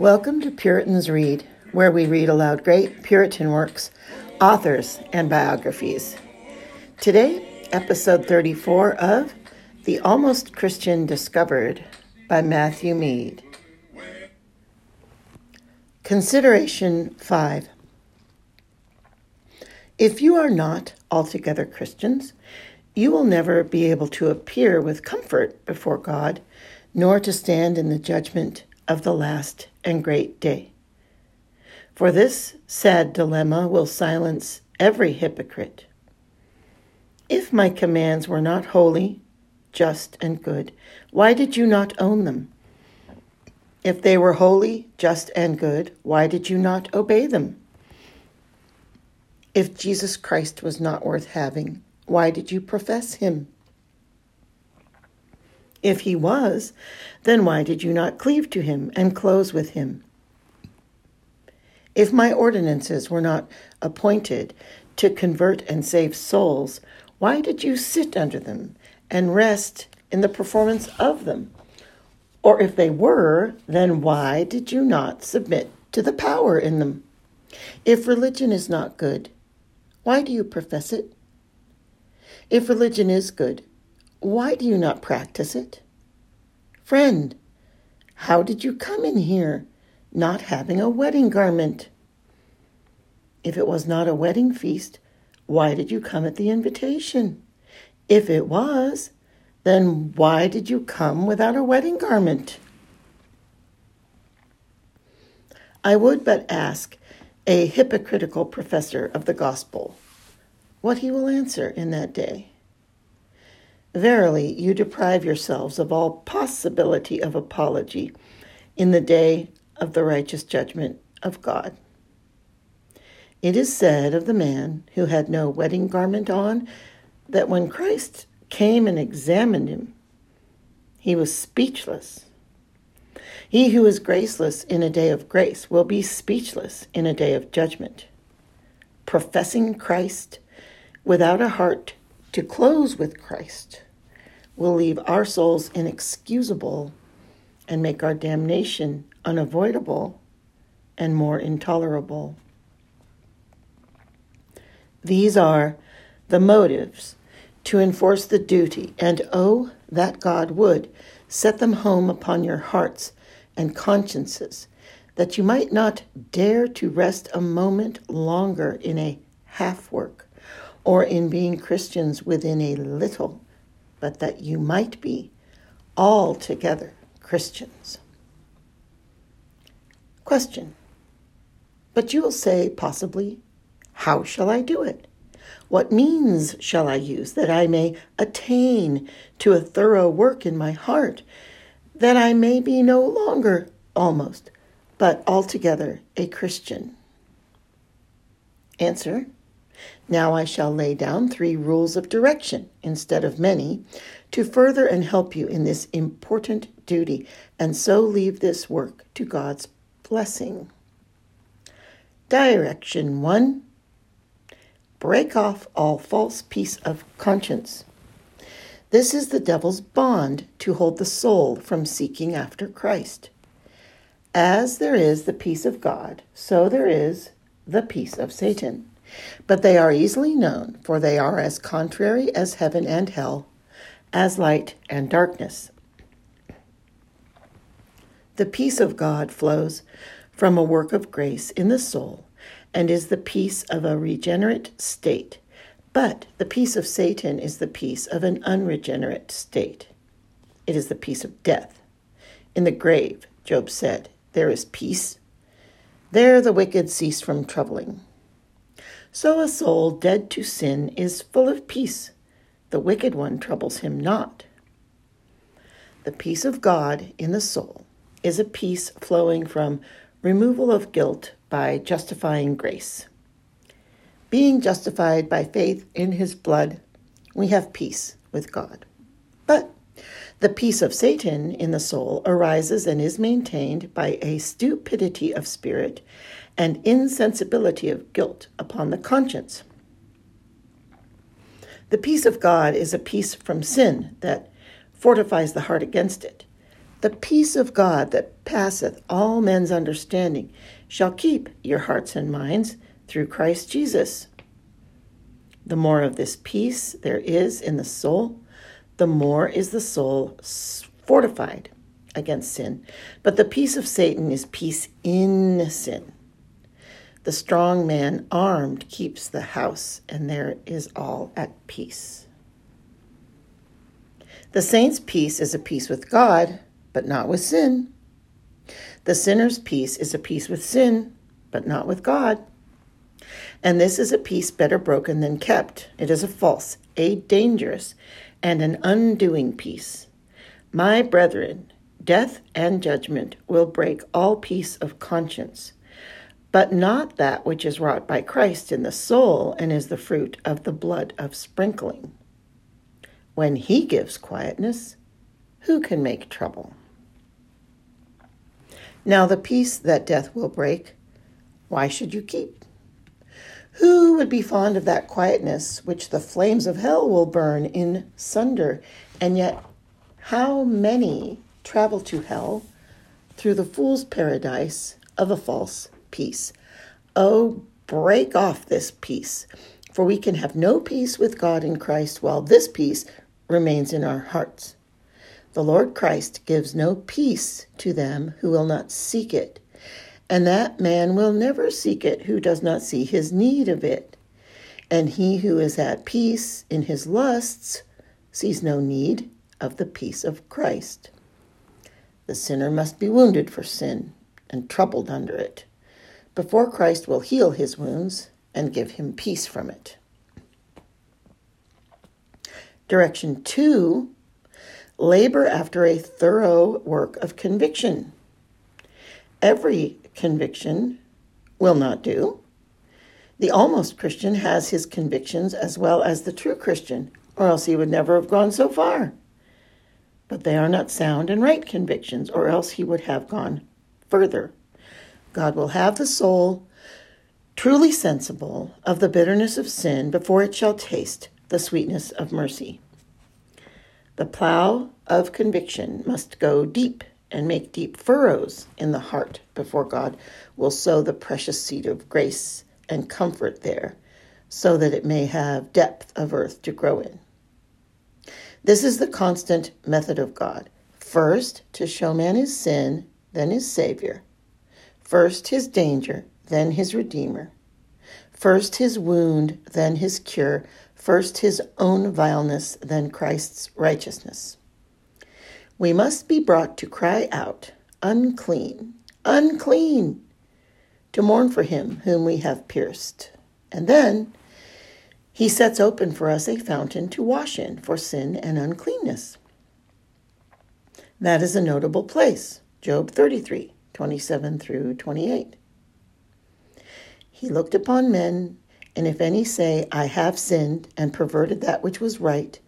Welcome to Puritans Read, where we read aloud great Puritan works, authors, and biographies. Today, episode 34 of The Almost Christian Discovered by Matthew Mead. Consideration 5 If you are not altogether Christians, you will never be able to appear with comfort before God, nor to stand in the judgment of the last and great day. For this sad dilemma will silence every hypocrite. If my commands were not holy, just, and good, why did you not own them? If they were holy, just, and good, why did you not obey them? If Jesus Christ was not worth having, why did you profess him? If he was, then why did you not cleave to him and close with him? If my ordinances were not appointed to convert and save souls, why did you sit under them and rest in the performance of them? Or if they were, then why did you not submit to the power in them? If religion is not good, why do you profess it? If religion is good, why do you not practice it? Friend, how did you come in here not having a wedding garment? If it was not a wedding feast, why did you come at the invitation? If it was, then why did you come without a wedding garment? I would but ask a hypocritical professor of the gospel what he will answer in that day. Verily, you deprive yourselves of all possibility of apology in the day of the righteous judgment of God. It is said of the man who had no wedding garment on that when Christ came and examined him, he was speechless. He who is graceless in a day of grace will be speechless in a day of judgment. Professing Christ without a heart to close with Christ will leave our souls inexcusable and make our damnation unavoidable and more intolerable. These are the motives to enforce the duty, and oh, that God would set them home upon your hearts and consciences, that you might not dare to rest a moment longer in a half work or in being Christians within a little, but that you might be altogether Christians. Question. But you will say, possibly, how shall I do it? What means shall I use that I may attain to a thorough work in my heart, that I may be no longer almost, but altogether a Christian? Answer now I shall lay down three rules of direction instead of many to further and help you in this important duty, and so leave this work to God's blessing. Direction 1 Break off all false peace of conscience. This is the devil's bond to hold the soul from seeking after Christ. As there is the peace of God, so there is the peace of Satan. But they are easily known, for they are as contrary as heaven and hell, as light and darkness. The peace of God flows from a work of grace in the soul and is the peace of a regenerate state. But the peace of Satan is the peace of an unregenerate state. It is the peace of death. In the grave, Job said, There is peace. There the wicked cease from troubling. So a soul dead to sin is full of peace. The wicked one troubles him not. The peace of God in the soul is a peace flowing from removal of guilt by justifying grace. Being justified by faith in his blood, we have peace with God. But the peace of Satan in the soul arises and is maintained by a stupidity of spirit and insensibility of guilt upon the conscience. The peace of God is a peace from sin that fortifies the heart against it, The peace of God that passeth all men's understanding shall keep your hearts and minds through Christ Jesus. The more of this peace there is in the soul, the more is the soul fortified against sin. But the peace of Satan is peace in sin. The strong man armed keeps the house, and there is all at peace. The saint's peace is a peace with God, but not with sin. The sinner's peace is a peace with sin, but not with God. And this is a peace better broken than kept. It is a false, a dangerous, and an undoing peace. My brethren, death and judgment will break all peace of conscience, but not that which is wrought by Christ in the soul and is the fruit of the blood of sprinkling. When he gives quietness, who can make trouble? Now, the peace that death will break, why should you keep? Who would be fond of that quietness which the flames of hell will burn in sunder? And yet, how many travel to hell through the fool's paradise of a false peace? Oh, break off this peace, for we can have no peace with God in Christ while this peace remains in our hearts. The Lord Christ gives no peace to them who will not seek it, and that man will never seek it who does not see his need of it. And he who is at peace in his lusts sees no need of the peace of Christ. The sinner must be wounded for sin and troubled under it, before Christ will heal his wounds and give him peace from it. Direction two labor after a thorough work of conviction. Every conviction will not do. The almost Christian has his convictions as well as the true Christian, or else he would never have gone so far. But they are not sound and right convictions, or else he would have gone further. God will have the soul truly sensible of the bitterness of sin before it shall taste the sweetness of mercy. The plow of conviction must go deep and make deep furrows in the heart before God will sow the precious seed of grace and comfort there, so that it may have depth of earth to grow in. This is the constant method of God. First, to show man his sin, then his Savior. First, his danger, then his Redeemer. First, his wound, then his cure, First his own vileness, then Christ's righteousness. We must be brought to cry out, Unclean, unclean, to mourn for him whom we have pierced. And then he sets open for us a fountain to wash in for sin and uncleanness. That is a notable place, Job 33, 27 through 28. He looked upon men and if any say, I have sinned and perverted that which was right,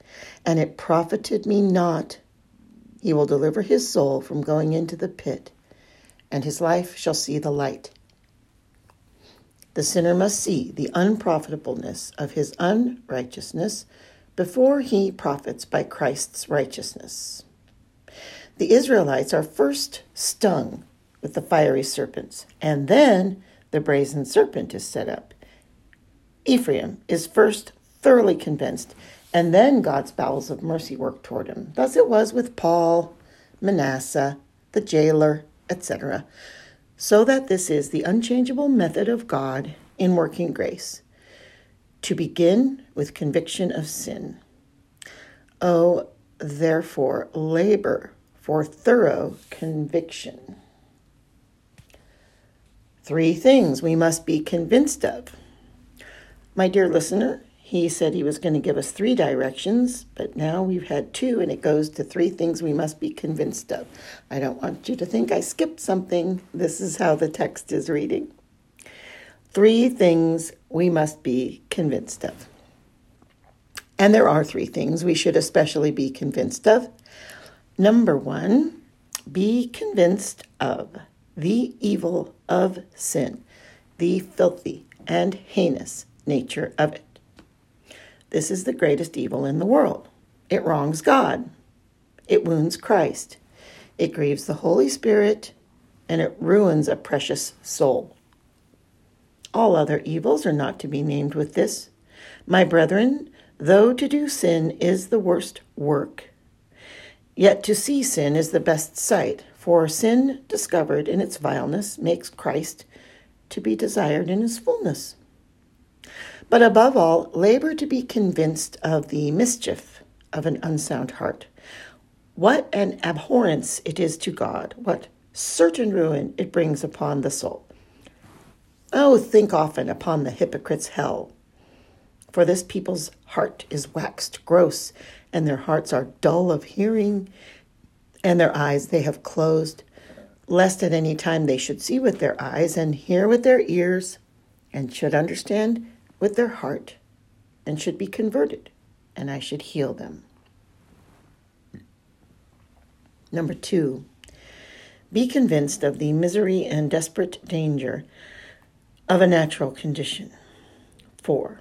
and it profited me not, he will deliver his soul from going into the pit, and his life shall see the light. The sinner must see the unprofitableness of his unrighteousness before he profits by Christ's righteousness. The Israelites are first stung with the fiery serpents, and then the brazen serpent is set up. Ephraim is first thoroughly convinced, and then God's bowels of mercy work toward him. Thus it was with Paul, Manasseh, the jailer, etc. So that this is the unchangeable method of God in working grace to begin with conviction of sin. Oh, therefore, labor for thorough conviction. Three things we must be convinced of my dear listener, he said he was going to give us three directions, but now we've had two, and it goes to three things we must be convinced of. I don't want you to think I skipped something. This is how the text is reading. Three things we must be convinced of. And there are three things we should especially be convinced of. Number one, be convinced of the evil of sin, the filthy and heinous nature of it. This is the greatest evil in the world. It wrongs God. It wounds Christ. it grieves the Holy Spirit, and it ruins a precious soul. All other evils are not to be named with this. My brethren, though to do sin is the worst work, yet to see sin is the best sight, for sin discovered in its vileness makes Christ to be desired in his fullness. But above all, labor to be convinced of the mischief of an unsound heart. What an abhorrence it is to God, what certain ruin it brings upon the soul. Oh, think often upon the hypocrite's hell. For this people's heart is waxed gross, and their hearts are dull of hearing, and their eyes they have closed, lest at any time they should see with their eyes, and hear with their ears, and should understand with their heart, and should be converted, and I should heal them. Number two, be convinced of the misery and desperate danger of a natural condition. 4.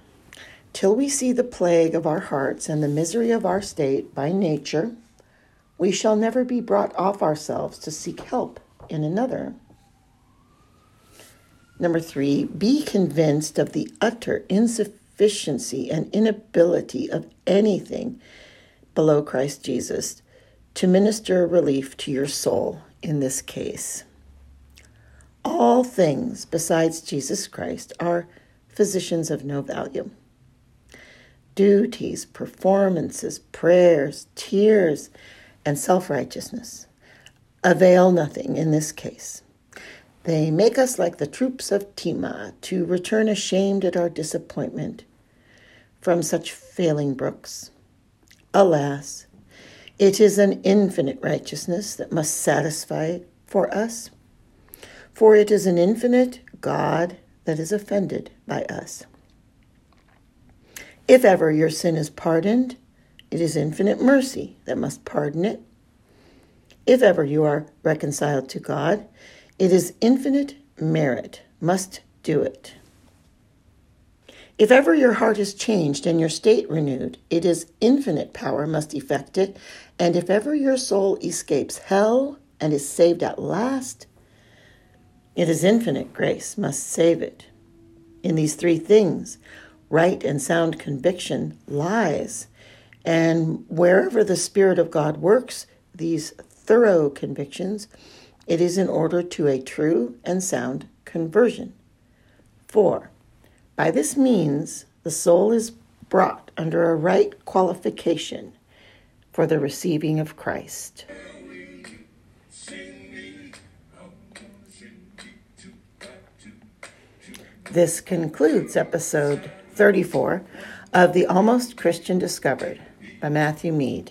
Till we see the plague of our hearts and the misery of our state by nature, we shall never be brought off ourselves to seek help in another. Number three, be convinced of the utter insufficiency and inability of anything below Christ Jesus to minister relief to your soul in this case. All things besides Jesus Christ are physicians of no value. Duties, performances, prayers, tears, and self righteousness avail nothing in this case. They make us like the troops of Tema to return ashamed at our disappointment from such failing brooks. Alas, it is an infinite righteousness that must satisfy for us for it is an infinite God that is offended by us. If ever your sin is pardoned, it is infinite mercy that must pardon it. If ever you are reconciled to God, it is infinite merit must do it. If ever your heart is changed and your state renewed, it is infinite power must effect it. And if ever your soul escapes hell and is saved at last, it is infinite grace must save it. In these three things, right and sound conviction lies. And wherever the Spirit of God works these thorough convictions, it is in order to a true and sound conversion. 4. By this means, the soul is brought under a right qualification for the receiving of Christ. This concludes episode 34 of The Almost Christian Discovered by Matthew Mead.